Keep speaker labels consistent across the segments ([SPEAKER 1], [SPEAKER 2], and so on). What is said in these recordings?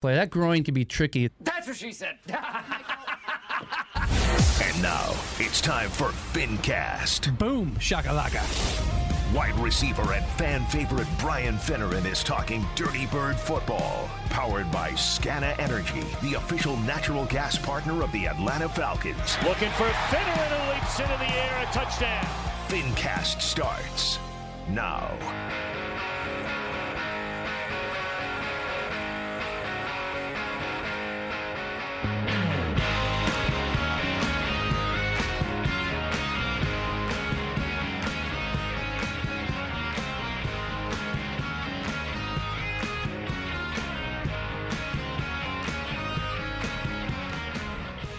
[SPEAKER 1] play. That groin can be tricky.
[SPEAKER 2] That's what she said.
[SPEAKER 3] And now it's time for FinnCast.
[SPEAKER 1] Boom, shakalaka.
[SPEAKER 3] Wide receiver and fan favorite Brian Finneran is talking Dirty Bird football. Powered by Scana Energy, the official natural gas partner of the Atlanta Falcons.
[SPEAKER 4] Looking for Finneran who leaps into the air, a touchdown.
[SPEAKER 3] FinnCast starts now.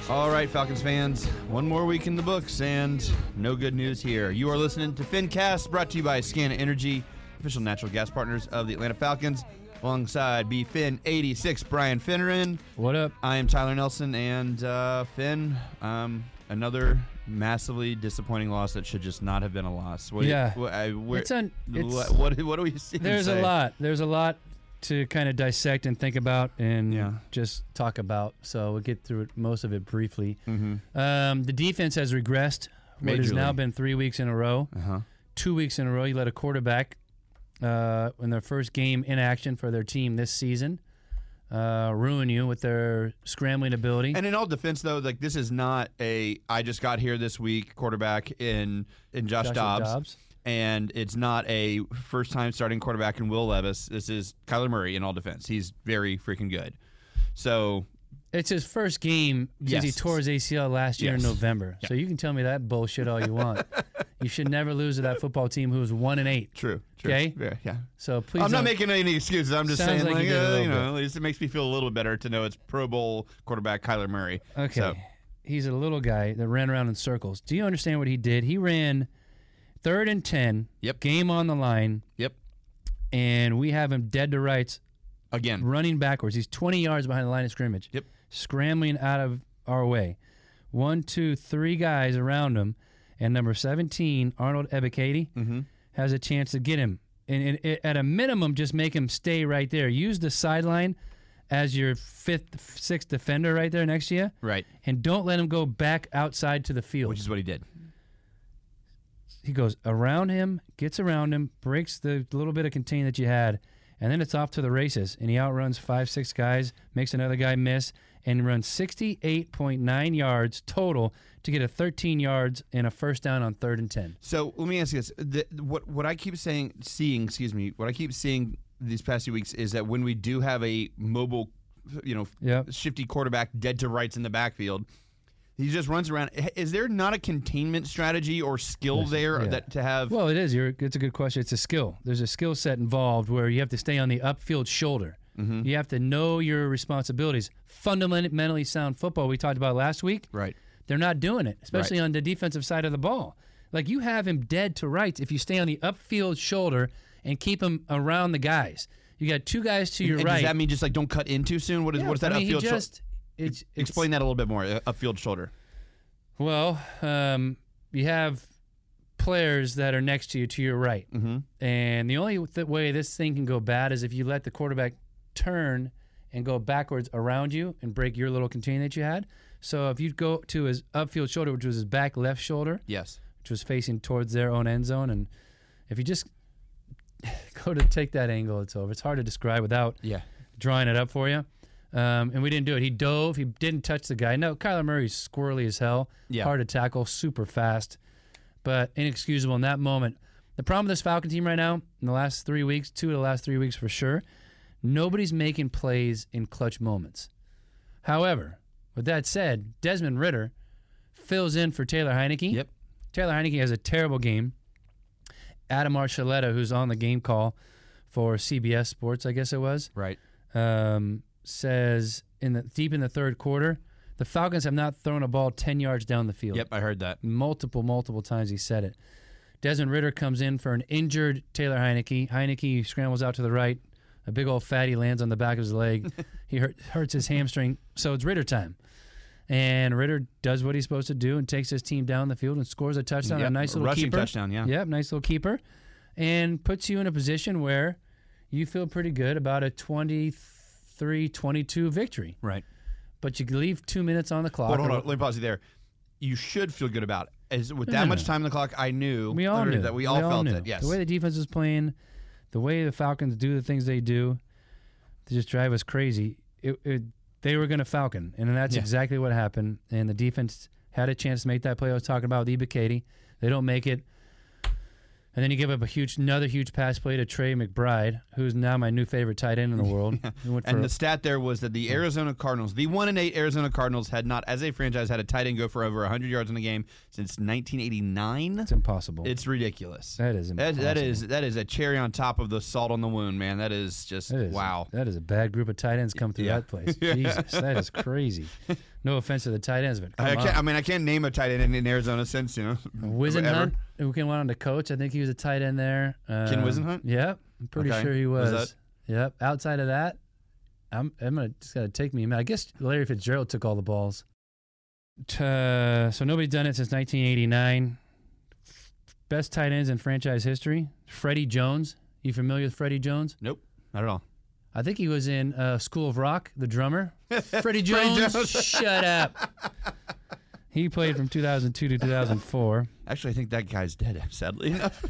[SPEAKER 5] All right, Falcons fans, one more week in the books, and no good news here. You are listening to FinnCast, brought to you by Scana Energy, official natural gas partners of the Atlanta Falcons. Alongside B Fin 86, Brian Finneran.
[SPEAKER 1] What up?
[SPEAKER 5] I am Tyler Nelson, and uh, Finn, um, another massively disappointing loss that should just not have been a loss. What,
[SPEAKER 1] Yeah.
[SPEAKER 5] what, I, where-
[SPEAKER 1] It's un- it's-
[SPEAKER 5] what, what, what do we see?
[SPEAKER 1] There's a lot. There's a lot to kind of dissect and think about and
[SPEAKER 5] Yeah.
[SPEAKER 1] just talk about. So we'll get through it, most of it briefly.
[SPEAKER 5] Mm-hmm.
[SPEAKER 1] Um, the defense has regressed. What has now been three weeks in a row.
[SPEAKER 5] Uh huh.
[SPEAKER 1] Two weeks in a row, you let a quarterback uh, in their first game in action for their team this season uh, ruin you with their scrambling ability.
[SPEAKER 5] And in all defense, though, like this is not a I just got here this week quarterback in in Josh,
[SPEAKER 1] Joshua
[SPEAKER 5] Dobbs,
[SPEAKER 1] Dobbs.
[SPEAKER 5] And it's not a first time starting quarterback in Will Levis. This is Kyler Murray in all defense. He's very freaking good. So
[SPEAKER 1] It's his first game since he
[SPEAKER 5] Yes.
[SPEAKER 1] tore his ACL last year in
[SPEAKER 5] Yes.
[SPEAKER 1] November. So you can tell me that bullshit all you want. you should never lose to that football team who was one and eight.
[SPEAKER 5] true, true.
[SPEAKER 1] Okay.
[SPEAKER 5] yeah, yeah.
[SPEAKER 1] So please,
[SPEAKER 5] I'm not making any excuses. I'm just saying,
[SPEAKER 1] like
[SPEAKER 5] like,
[SPEAKER 1] you
[SPEAKER 5] uh, you know, at least it makes me feel a little better to know it's Pro Bowl quarterback Kyler Murray.
[SPEAKER 1] Okay.
[SPEAKER 5] So,
[SPEAKER 1] He's a little guy that ran around in circles. Do you understand what he did? He ran third and 10,
[SPEAKER 5] Yep.
[SPEAKER 1] game on the line,
[SPEAKER 5] yep.
[SPEAKER 1] and we have him dead to rights,
[SPEAKER 5] Again,
[SPEAKER 1] running backwards. He's 20 yards behind the line of scrimmage.
[SPEAKER 5] Yep.
[SPEAKER 1] Scrambling out of our way. One, two, three guys around him, and number 17, Arnold Ebiketie,
[SPEAKER 5] Mhm.
[SPEAKER 1] has a chance to get him. And, and- and at a minimum, just make him stay right there. Use the sideline as your fifth, sixth defender right there next to you.
[SPEAKER 5] right,
[SPEAKER 1] and don't let him go back outside to the field.
[SPEAKER 5] which is what he did.
[SPEAKER 1] He goes around him, gets around him, breaks the little bit of contain that you had, and then it's off to the races. And he outruns five, six guys, makes another guy miss, and runs 68.9 yards total to get a 13 yards and a first down on third and 10.
[SPEAKER 5] So let me ask you this: the, what what I keep saying, seeing, excuse me, what I keep seeing these past few weeks is that when we do have a mobile, you know,
[SPEAKER 1] Yep.
[SPEAKER 5] shifty quarterback dead to rights in the backfield, he just runs around. Is there not a containment strategy or skill there
[SPEAKER 1] yeah.
[SPEAKER 5] that to have?
[SPEAKER 1] Well, it is. You're, it's a good question. It's a skill. There's a skill set involved where you have to stay on the upfield shoulder. Mm-hmm. You have to know your responsibilities. Fundamentally sound football we talked about last week.
[SPEAKER 5] right.
[SPEAKER 1] They're not doing it, especially on the defensive side of the ball. Like you have him dead to rights if you stay on the upfield shoulder and keep him around the guys. You got two guys to your
[SPEAKER 5] And
[SPEAKER 1] right.
[SPEAKER 5] Does that mean just like don't cut in too soon? What is
[SPEAKER 1] Yeah,
[SPEAKER 5] what is that
[SPEAKER 1] I mean,
[SPEAKER 5] upfield? shou-
[SPEAKER 1] just it's,
[SPEAKER 5] Explain that a little bit more. uh, Upfield shoulder.
[SPEAKER 1] Well, um, you have players that are next to you to your right,
[SPEAKER 5] Mm-hmm.
[SPEAKER 1] and the only th- way this thing can go bad is if you let the quarterback turn and go backwards around you and break your little container that you had. So if you go to his upfield shoulder, which was his back left shoulder,
[SPEAKER 5] Yes.
[SPEAKER 1] which was facing towards their own end zone. And if you just go to take that angle, it's over. It's hard to describe without
[SPEAKER 5] Yeah.
[SPEAKER 1] drawing it up for you. Um, and we didn't do it. He dove. He didn't touch the guy. No, Kyler Murray's squirrely as hell.
[SPEAKER 5] Yeah.
[SPEAKER 1] Hard to tackle, super fast, but inexcusable in that moment. The problem with this Falcon team right now, in the last three weeks, two of the last three weeks for sure, nobody's making plays in clutch moments. However, with that said, Desmond Ridder fills in for Taylor Heinicke.
[SPEAKER 5] Yep.
[SPEAKER 1] Taylor Heinicke has a terrible game. Adam Archuleta, who's on the game call for CBS Sports, I guess it was,
[SPEAKER 5] Right.
[SPEAKER 1] um, says in the deep in the third quarter, the Falcons have not thrown a ball ten yards down the field.
[SPEAKER 5] Yep. I heard that.
[SPEAKER 1] Multiple, multiple times he said it. Desmond Ridder comes in for an injured Taylor Heinicke. Heinicke scrambles out to the right. A big old fatty lands on the back of his leg. he hurt, hurts his hamstring. So it's Ridder time. And Ridder does what he's supposed to do and takes his team down the field and scores a touchdown.
[SPEAKER 5] Yep,
[SPEAKER 1] A nice little
[SPEAKER 5] rushing
[SPEAKER 1] keeper.
[SPEAKER 5] touchdown, yeah.
[SPEAKER 1] Yep, nice little keeper. And puts you in a position where you feel pretty good about a 23-22 victory.
[SPEAKER 5] Right.
[SPEAKER 1] But you leave two minutes on the clock.
[SPEAKER 5] Hold on,
[SPEAKER 1] or-
[SPEAKER 5] hold on. Let me pause you there. You should feel good about it. As with
[SPEAKER 1] No,
[SPEAKER 5] that
[SPEAKER 1] no,
[SPEAKER 5] much
[SPEAKER 1] no.
[SPEAKER 5] time on the clock, I knew
[SPEAKER 1] We all knew
[SPEAKER 5] that we all felt
[SPEAKER 1] knew.
[SPEAKER 5] it. Yes.
[SPEAKER 1] The way the defense was playing, the way the Falcons do the things they do, they just drive us crazy. It, it, they were going to Falcon, and that's
[SPEAKER 5] Yeah.
[SPEAKER 1] exactly what happened. And the defense had a chance to make that play I was talking about with Ebiketie. They don't make it. And then you give up a huge, another huge pass play to Trey McBride, who's now my new favorite tight end in the world. Went
[SPEAKER 5] and the stat there was that the Arizona Cardinals, the one and eight Arizona Cardinals, had not, as a franchise, had a tight end go for over 100 yards in a game since 1989.
[SPEAKER 1] it's impossible.
[SPEAKER 5] It's ridiculous.
[SPEAKER 1] that is
[SPEAKER 5] That,
[SPEAKER 1] impossible.
[SPEAKER 5] that is that is a cherry on top of the salt on the wound, man. That is just
[SPEAKER 1] That is,
[SPEAKER 5] wow.
[SPEAKER 1] That is a bad group of tight ends come through
[SPEAKER 5] Yeah.
[SPEAKER 1] that place. Jesus, that is crazy. No offense to the tight ends, but come
[SPEAKER 5] I, can't, I mean, I can't name a tight end in, in Arizona since you know.
[SPEAKER 1] Whisenhunt,
[SPEAKER 5] ever.
[SPEAKER 1] who can went on to coach. I think he was a tight end there. Uh,
[SPEAKER 5] Ken Whisenhunt?
[SPEAKER 1] Yep, I'm pretty
[SPEAKER 5] Okay.
[SPEAKER 1] sure he
[SPEAKER 5] Was
[SPEAKER 1] was.
[SPEAKER 5] that-
[SPEAKER 1] Yep. Outside of that, I'm I'm gonna just gotta take me. a minute. I guess Larry Fitzgerald took all the balls. Uh, so nobody's done it since 1989. Best tight ends in franchise history. Freddie Jones. You familiar with Freddie Jones?
[SPEAKER 5] Nope, not at all.
[SPEAKER 1] I think he was in uh, School of Rock, the drummer. Freddie Jones,
[SPEAKER 5] Jones.
[SPEAKER 1] shut up. He played from 2002 to 2004.
[SPEAKER 5] Actually, I think that guy's dead. Sadly enough.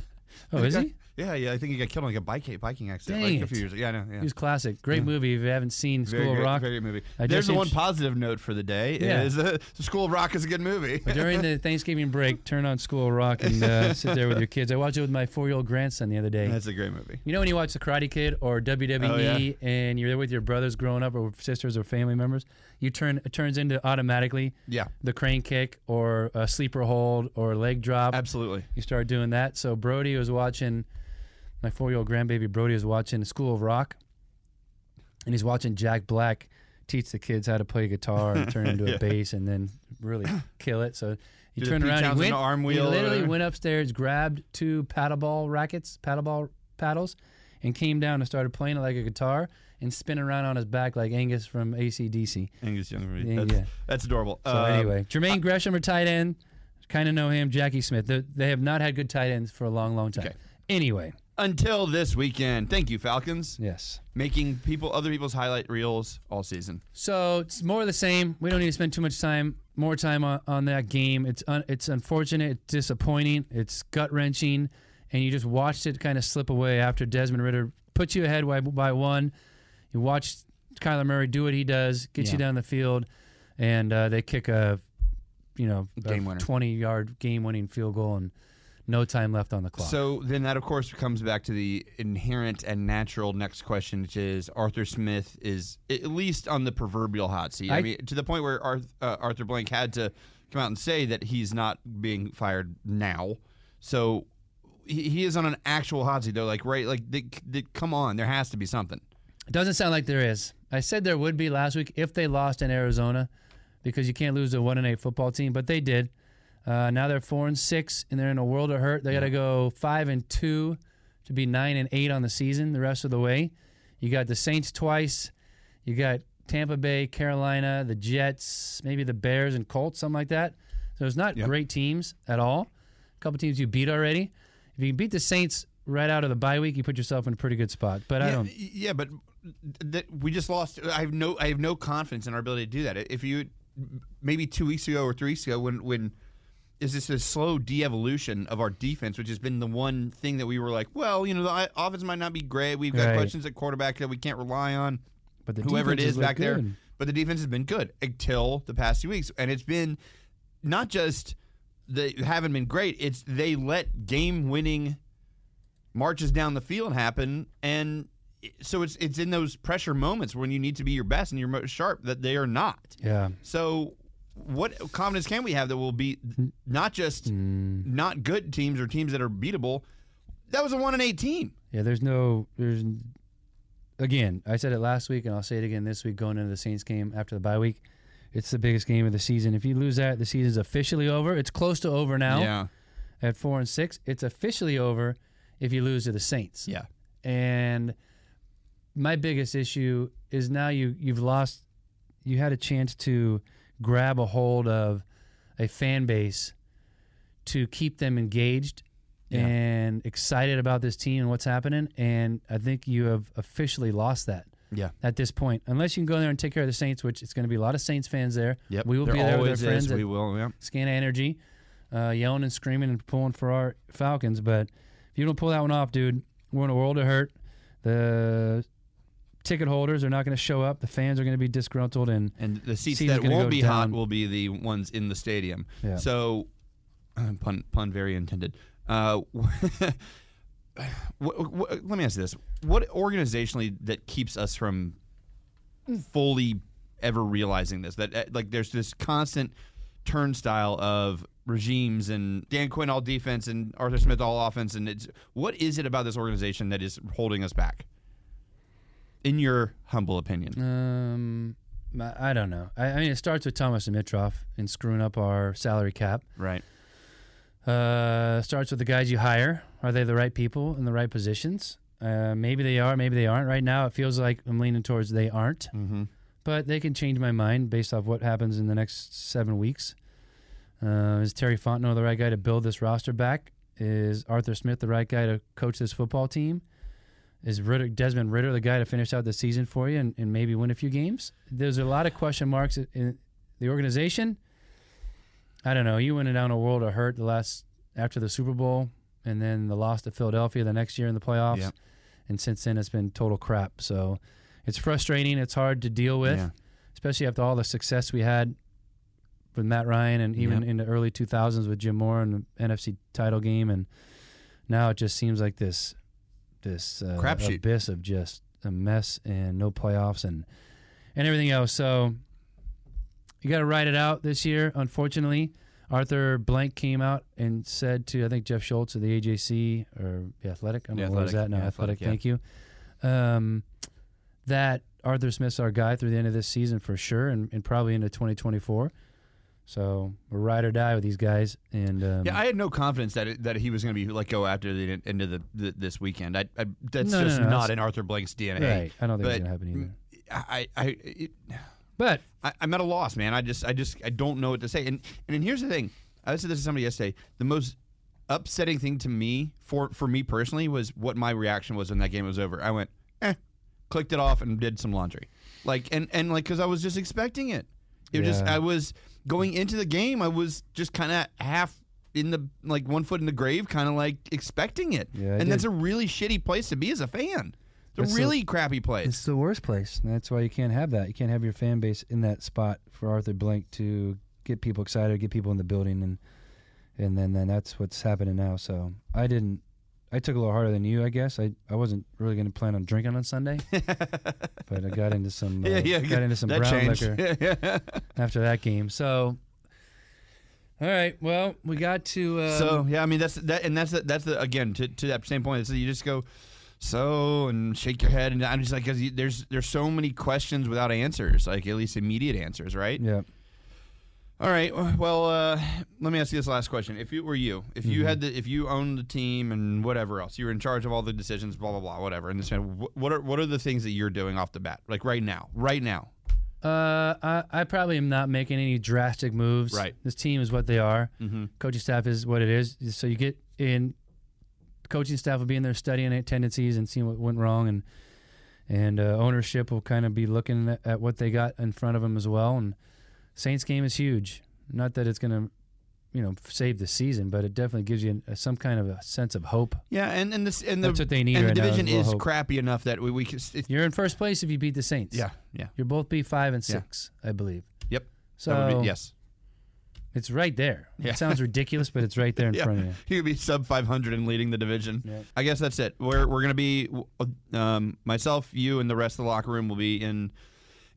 [SPEAKER 1] Oh, is he?
[SPEAKER 5] Yeah, yeah. I think he got killed in like a bike biking accident
[SPEAKER 1] Dang
[SPEAKER 5] like a
[SPEAKER 1] it.
[SPEAKER 5] few years ago. Yeah, I know. Yeah.
[SPEAKER 1] He was classic. Great movie. If you haven't seen School
[SPEAKER 5] very
[SPEAKER 1] of
[SPEAKER 5] great,
[SPEAKER 1] Rock,
[SPEAKER 5] very good movie.
[SPEAKER 1] I
[SPEAKER 5] There's the one positive note for the day.
[SPEAKER 1] Yeah.
[SPEAKER 5] Is uh, School of Rock is a good movie.
[SPEAKER 1] during the Thanksgiving break, turn on School of Rock and uh, sit there with your kids. I watched it with my four-year-old grandson the other day.
[SPEAKER 5] That's a great movie.
[SPEAKER 1] You know when you watch The Karate Kid or WWE
[SPEAKER 5] Oh, yeah.
[SPEAKER 1] and you're there with your brothers growing up or sisters or family members, you turn it turns into automatically
[SPEAKER 5] Yeah,
[SPEAKER 1] the crane kick or a sleeper hold or leg drop.
[SPEAKER 5] absolutely.
[SPEAKER 1] You start doing that. So Brody was watching my four-year-old grandbaby Brody is watching School of Rock, and he's watching Jack Black teach the kids how to play guitar and turn into
[SPEAKER 5] Yeah.
[SPEAKER 1] a bass and then really kill it. So he
[SPEAKER 5] the
[SPEAKER 1] turned around, he went,
[SPEAKER 5] arm
[SPEAKER 1] he
[SPEAKER 5] wheel or
[SPEAKER 1] literally went upstairs, grabbed two paddleball rackets, paddleball paddles, and came down and started playing it like a guitar and spinning around on his back like Angus from ACDC.
[SPEAKER 5] Angus Young.
[SPEAKER 1] Yeah,
[SPEAKER 5] That's,
[SPEAKER 1] yeah.
[SPEAKER 5] that's adorable.
[SPEAKER 1] So
[SPEAKER 5] Uh,
[SPEAKER 1] anyway, Jermaine Gresham or tight end, kind of know him. Jackie Smith. They, they have not had good tight ends for a long, long time.
[SPEAKER 5] Okay.
[SPEAKER 1] Anyway,
[SPEAKER 5] until this weekend, thank you, Falcons,
[SPEAKER 1] yes.
[SPEAKER 5] making people other people's highlight reels all season.
[SPEAKER 1] So it's more of the same. We don't need to spend too much time, more time on, on that game. It's un, it's unfortunate. It's disappointing. It's gut wrenching, and you just watched it kind of slip away after Desmond Ridder put you ahead by, by one. You watched Kyler Murray do what he does, get
[SPEAKER 5] Yeah.
[SPEAKER 1] you down the field, and uh, they kick a you know
[SPEAKER 5] Game winner.
[SPEAKER 1] twenty yard game winning field goal and no time left on the clock.
[SPEAKER 5] So then that, of course, comes back to the inherent and natural next question, which is Arthur Smith is at least on the proverbial hot seat. I,
[SPEAKER 1] I-
[SPEAKER 5] mean, to the point where Arth, uh, Arthur Blank had to come out and say that he's not being fired now. So he, he is on an actual hot seat, though. Like, right? Like, they, they, come on, there has to be something.
[SPEAKER 1] It doesn't sound like there is. I said there would be last week if they lost in Arizona, because you can't lose a one and eight football team, but they did. Uh, now they're four and six, and they're in a world of hurt. They got to go five and two to be nine and eight on the season the rest of the way. You got the Saints twice. You got Tampa Bay, Carolina, the Jets, maybe the Bears and Colts, something like that. So it's not
[SPEAKER 5] Yep.
[SPEAKER 1] great teams at all. A couple teams you beat already. If you can beat the Saints right out of the bye week, you put yourself in a pretty good spot. But I don't.
[SPEAKER 5] Yeah, but th- we just lost. I have no. I have no confidence in our ability to do that. If you maybe two weeks ago or three weeks ago, when when is this a slow de-evolution of our defense, which has been the one thing that we were like, well, you know, the offense might not be great. We've got
[SPEAKER 1] Right.
[SPEAKER 5] questions at quarterback that we can't rely on.
[SPEAKER 1] But the
[SPEAKER 5] Whoever it is
[SPEAKER 1] defenses
[SPEAKER 5] is
[SPEAKER 1] look
[SPEAKER 5] back there, but the defense has been good until the past few weeks, and it's been not just they haven't been great. It's they let game-winning marches down the field happen, and so it's it's in those pressure moments when you need to be your best and you're most sharp that they are not.
[SPEAKER 1] Yeah.
[SPEAKER 5] So, what confidence can we have that we'll beat not just mm. not good teams or teams that are beatable? That was a one and eight team.
[SPEAKER 1] Yeah, there's no there's again, I said it last week and I'll say it again this week going into the Saints game after the bye week. It's the biggest game of the season. If you lose that, the season's officially over. It's close to over now
[SPEAKER 5] Yeah,
[SPEAKER 1] at 4 and 6. It's officially over if you lose to the Saints.
[SPEAKER 5] yeah,
[SPEAKER 1] And my biggest issue is now you you've lost you had a chance to grab a hold of a fan base to keep them engaged and excited about this team and what's happening and I think you have officially lost that.
[SPEAKER 5] Yeah.
[SPEAKER 1] At this point, unless you can go there and take care of the Saints, which it's going to be a lot of Saints fans there.
[SPEAKER 5] Yep.
[SPEAKER 1] We will
[SPEAKER 5] there
[SPEAKER 1] be there with our friends
[SPEAKER 5] is. We will. Yeah.
[SPEAKER 1] Scana Energy, uh, yelling and screaming and pulling for our Falcons. But if you don't pull that one off, dude, we're in a world of hurt. The ticket holders are not going to show up. The fans are going to be disgruntled, and
[SPEAKER 5] And the seats that won't be hot will be the ones in the stadium.
[SPEAKER 1] Yeah.
[SPEAKER 5] So, pun pun very intended. Uh, wh- wh- let me ask you this: What organizationally that keeps us from fully ever realizing this? That uh, like there's this constant turnstile of regimes and Dan Quinn all defense and Arthur Smith all offense, and it's what is it about this organization that is holding us back? In your humble opinion,
[SPEAKER 1] um, I don't know. I, I mean, it starts with Thomas Dimitroff and screwing up our salary cap.
[SPEAKER 5] right?
[SPEAKER 1] Uh, starts with the guys you hire. Are they the right people in the right positions? Uh, maybe they are, maybe they aren't. Right now, it feels like I'm leaning towards they aren't.
[SPEAKER 5] Mm-hmm.
[SPEAKER 1] But they can change my mind based off what happens in the next seven weeks. Uh, is Terry Fontenot the right guy to build this roster back? Is Arthur Smith the right guy to coach this football team? Is Ridder, Desmond Ridder the guy to finish out the season for you and, and maybe win a few games? There's a lot of question marks in the organization. I don't know. You went down a world of hurt the last after the Super Bowl, and then the loss to Philadelphia the next year in the playoffs,
[SPEAKER 5] Yep.
[SPEAKER 1] and since then it's been total crap. So it's frustrating. It's hard to deal with,
[SPEAKER 5] Yeah.
[SPEAKER 1] especially after all the success we had with Matt Ryan, and even
[SPEAKER 5] Yep.
[SPEAKER 1] in the early 2000s with Jim Mora and the NFC title game, and now it just seems like this this uh,
[SPEAKER 5] Crapshoot.
[SPEAKER 1] abyss of just a mess and no playoffs and and everything else. So you got to ride it out this year. Unfortunately, Arthur Blank came out and said to I think Jeff Schultz of the AJC or the Athletic. I don't
[SPEAKER 5] The
[SPEAKER 1] know what is that now.
[SPEAKER 5] yeah,
[SPEAKER 1] Athletic.
[SPEAKER 5] Athletic, yeah.
[SPEAKER 1] Thank you. Um, that Arthur Smith's our guy through the end of this season for sure, and, and probably into 2024. So we're ride or die with these guys, and um,
[SPEAKER 5] Yeah, I had no confidence that it, that he was going to be let go after the end of the, the this weekend. I, I that's
[SPEAKER 1] No, no,
[SPEAKER 5] just
[SPEAKER 1] no,
[SPEAKER 5] not
[SPEAKER 1] that's-
[SPEAKER 5] in Arthur Blank's DNA.
[SPEAKER 1] right. I don't think it's gonna happen either.
[SPEAKER 5] I, I, it,
[SPEAKER 1] But
[SPEAKER 5] I, I'm at a loss, man. I just, I just, I don't know what to say. And and here's the thing. I said this to somebody yesterday. The most upsetting thing to me, for for me personally, was what my reaction was when that game was over. I went, eh, clicked it off and did some laundry, like and and like because I was just expecting it. It was just I was going into the game. I was just kind of half in the like one foot in the grave, kind of like expecting it.
[SPEAKER 1] Yeah, I
[SPEAKER 5] and that's a really shitty place to be as a fan. It's a
[SPEAKER 1] the-
[SPEAKER 5] really crappy place.
[SPEAKER 1] It's the worst place. And that's why you can't have that. You can't have your fan base in that spot for Arthur Blank to get people excited, get people in the building, and and then then that's what's happening now. So I didn't. I took a little harder than you, I guess. I, I wasn't really going to plan on drinking on Sunday, but I got into some uh,
[SPEAKER 5] yeah, yeah,
[SPEAKER 1] got into some brown
[SPEAKER 5] changed.
[SPEAKER 1] liquor after that game. So, all right, well, we got to. Um,
[SPEAKER 5] so yeah, I mean that's that, and that's the, that's the again to, to that same point. So you just go so and shake your head, and I'm just like because there's there's so many questions without answers, like at least immediate answers, right?
[SPEAKER 1] yeah,
[SPEAKER 5] All right. Well, uh, let me ask you this last question: If it were you, if you had the, if you owned the team and whatever else, you were in charge of all the decisions, blah blah blah, whatever. And this, wh- what are what are the things that you're doing off the bat, like right now, right now?
[SPEAKER 1] Uh, I, I probably am not making any drastic moves.
[SPEAKER 5] Right.
[SPEAKER 1] This team is what they are.
[SPEAKER 5] Mm-hmm.
[SPEAKER 1] Coaching staff is what it is. So you get in. Coaching staff will be in there studying tendencies and seeing what went wrong, and and uh, ownership will kind of be looking at, at what they got in front of them as well. And Saints game is huge. Not that it's going to, you know, save the season, but it definitely gives you a, some kind of a sense of hope.
[SPEAKER 5] Yeah, and and this and the
[SPEAKER 1] That's what they need
[SPEAKER 5] and
[SPEAKER 1] right
[SPEAKER 5] the
[SPEAKER 1] now is
[SPEAKER 5] division is crappy enough that we, we can.
[SPEAKER 1] You're in first place if you beat the Saints.
[SPEAKER 5] yeah, yeah.
[SPEAKER 1] You're both be five and
[SPEAKER 5] Yeah.
[SPEAKER 1] six, I believe.
[SPEAKER 5] Yep.
[SPEAKER 1] So
[SPEAKER 5] be, yes.
[SPEAKER 1] It's right there.
[SPEAKER 5] Yeah.
[SPEAKER 1] It sounds ridiculous, but it's right there in
[SPEAKER 5] Yeah.
[SPEAKER 1] front of you.
[SPEAKER 5] He could be sub 500 and leading the division.
[SPEAKER 1] Yep.
[SPEAKER 5] I guess that's it. We're, we're going to be, um, myself, you, and the rest of the locker room will be in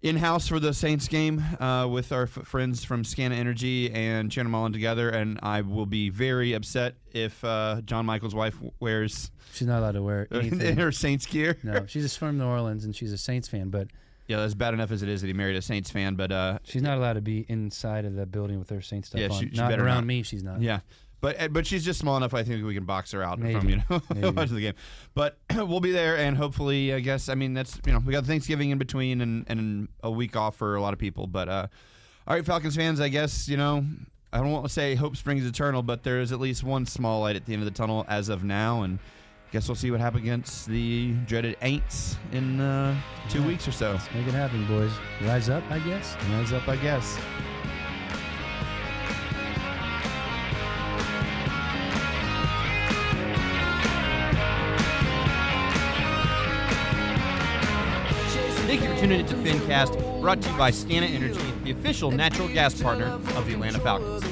[SPEAKER 5] in house for the Saints game uh, with our f- friends from Scana Energy and Shannon Mullen together. And I will be very upset if uh, John Michael's wife wears
[SPEAKER 1] She's not allowed to wear anything.
[SPEAKER 5] her Saints gear.
[SPEAKER 1] no, she's just from New Orleans and she's a Saints fan, but
[SPEAKER 5] Yeah, that's bad enough as it is that he married a Saints fan. But uh,
[SPEAKER 1] she's not allowed to be inside of the building with her Saints stuff
[SPEAKER 5] Yeah,
[SPEAKER 1] on.
[SPEAKER 5] she- she
[SPEAKER 1] not
[SPEAKER 5] better
[SPEAKER 1] around
[SPEAKER 5] not.
[SPEAKER 1] me. She's not.
[SPEAKER 5] Yeah. But uh, but she's just small enough. I think we can box her out from you know
[SPEAKER 1] Maybe.
[SPEAKER 5] watching the game. But we'll be there, and hopefully, I guess. I mean, that's you know we got Thanksgiving in between and and a week off for a lot of people. But uh, all right, Falcons fans, I guess you know I don't want to say hope springs eternal, but there is at least one small light at the end of the tunnel as of now, and I guess we'll see what happens against the dreaded Aints in uh, two
[SPEAKER 6] Yeah.
[SPEAKER 5] weeks or so.
[SPEAKER 6] Let's make it happen, boys. Rise up, I guess.
[SPEAKER 5] Rise up, I guess. For tuning into FinnCast, brought to you by Scana Energy, the official natural gas partner of the Atlanta Falcons.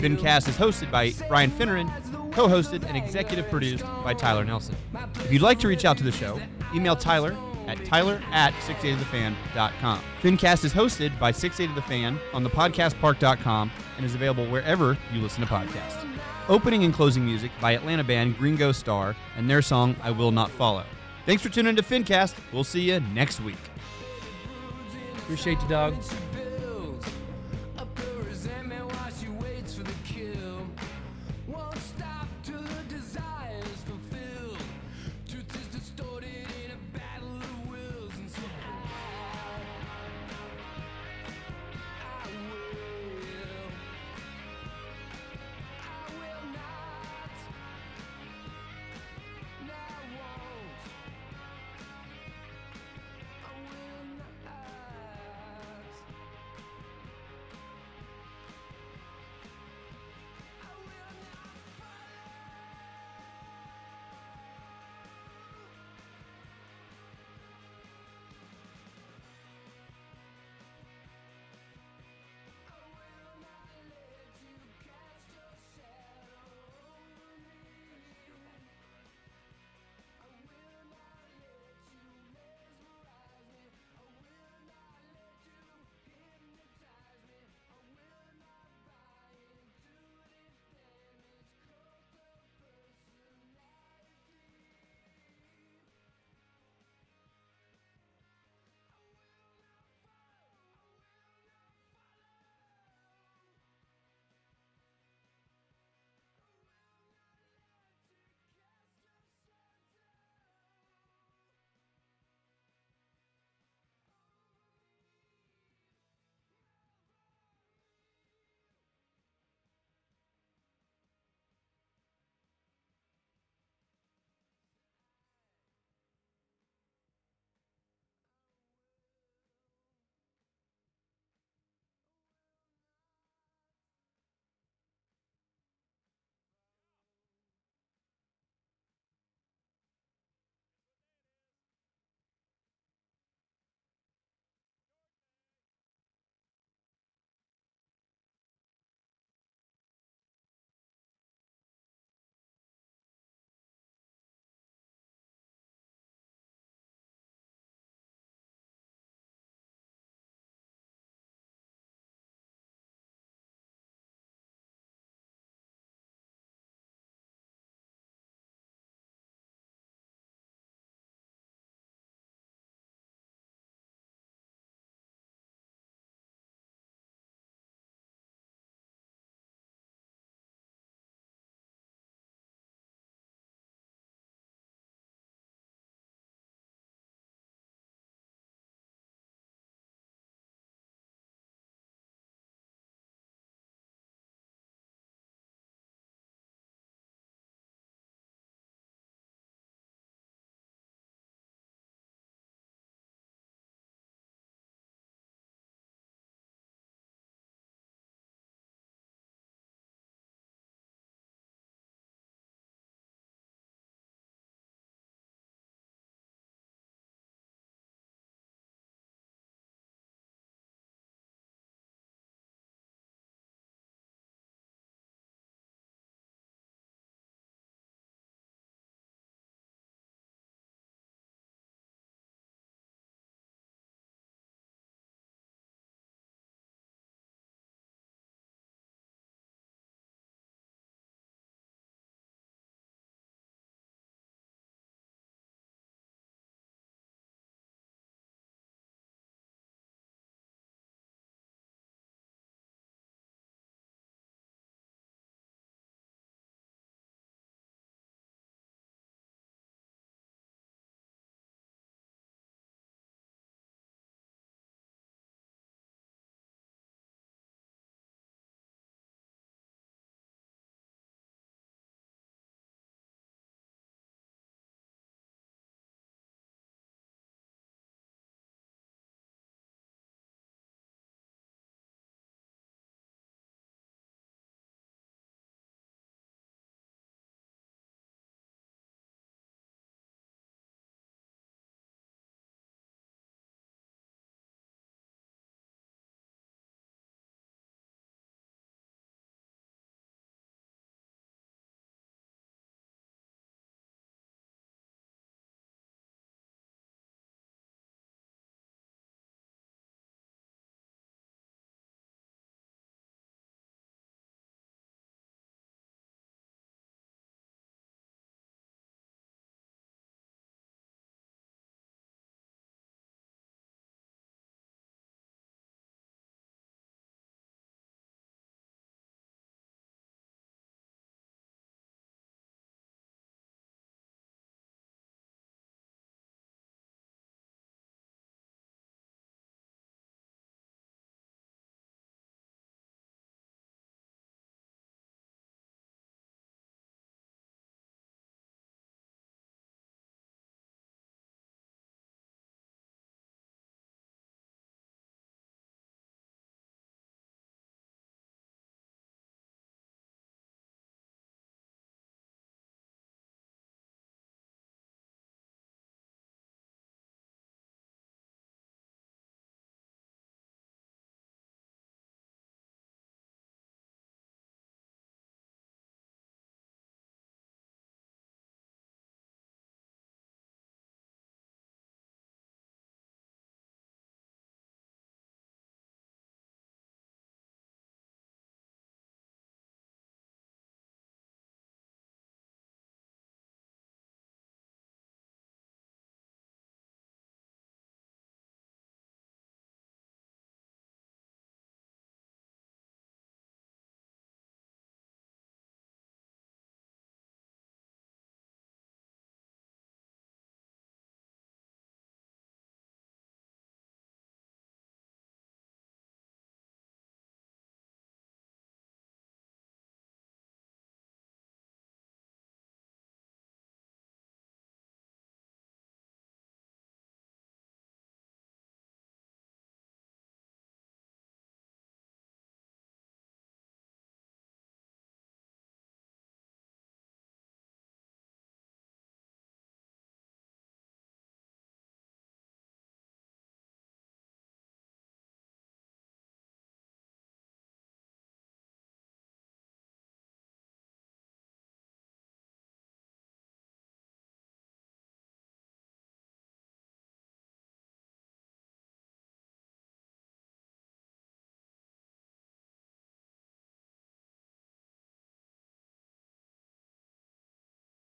[SPEAKER 5] FinnCast is hosted by Brian Finneran, co-hosted and executive produced by Tyler Nelson. If you'd like to reach out to the show, email Tyler at tyler at 680thefan.com. FinnCast is hosted by 680 The Fan on the podcastpark.com and is available wherever you listen to podcasts. Opening and closing music by Atlanta band Gringo Star and their song I Will Not Follow. Thanks for tuning to FinnCast. We'll see you next week.
[SPEAKER 6] Appreciate you, dog.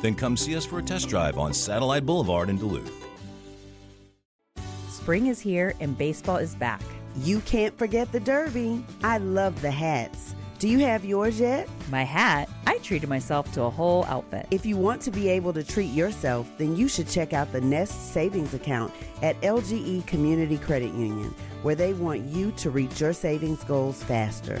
[SPEAKER 2] then come see us for a test drive on Satellite Boulevard in Duluth.
[SPEAKER 7] Spring is here and baseball is back.
[SPEAKER 8] You can't forget the Derby. I love the hats. Do you have yours yet?
[SPEAKER 7] My hat, I treated myself to a whole outfit.
[SPEAKER 8] If you want to be able to treat yourself, then you should check out the Nest Savings Account at LGE Community Credit Union, where they want you to reach your savings goals faster.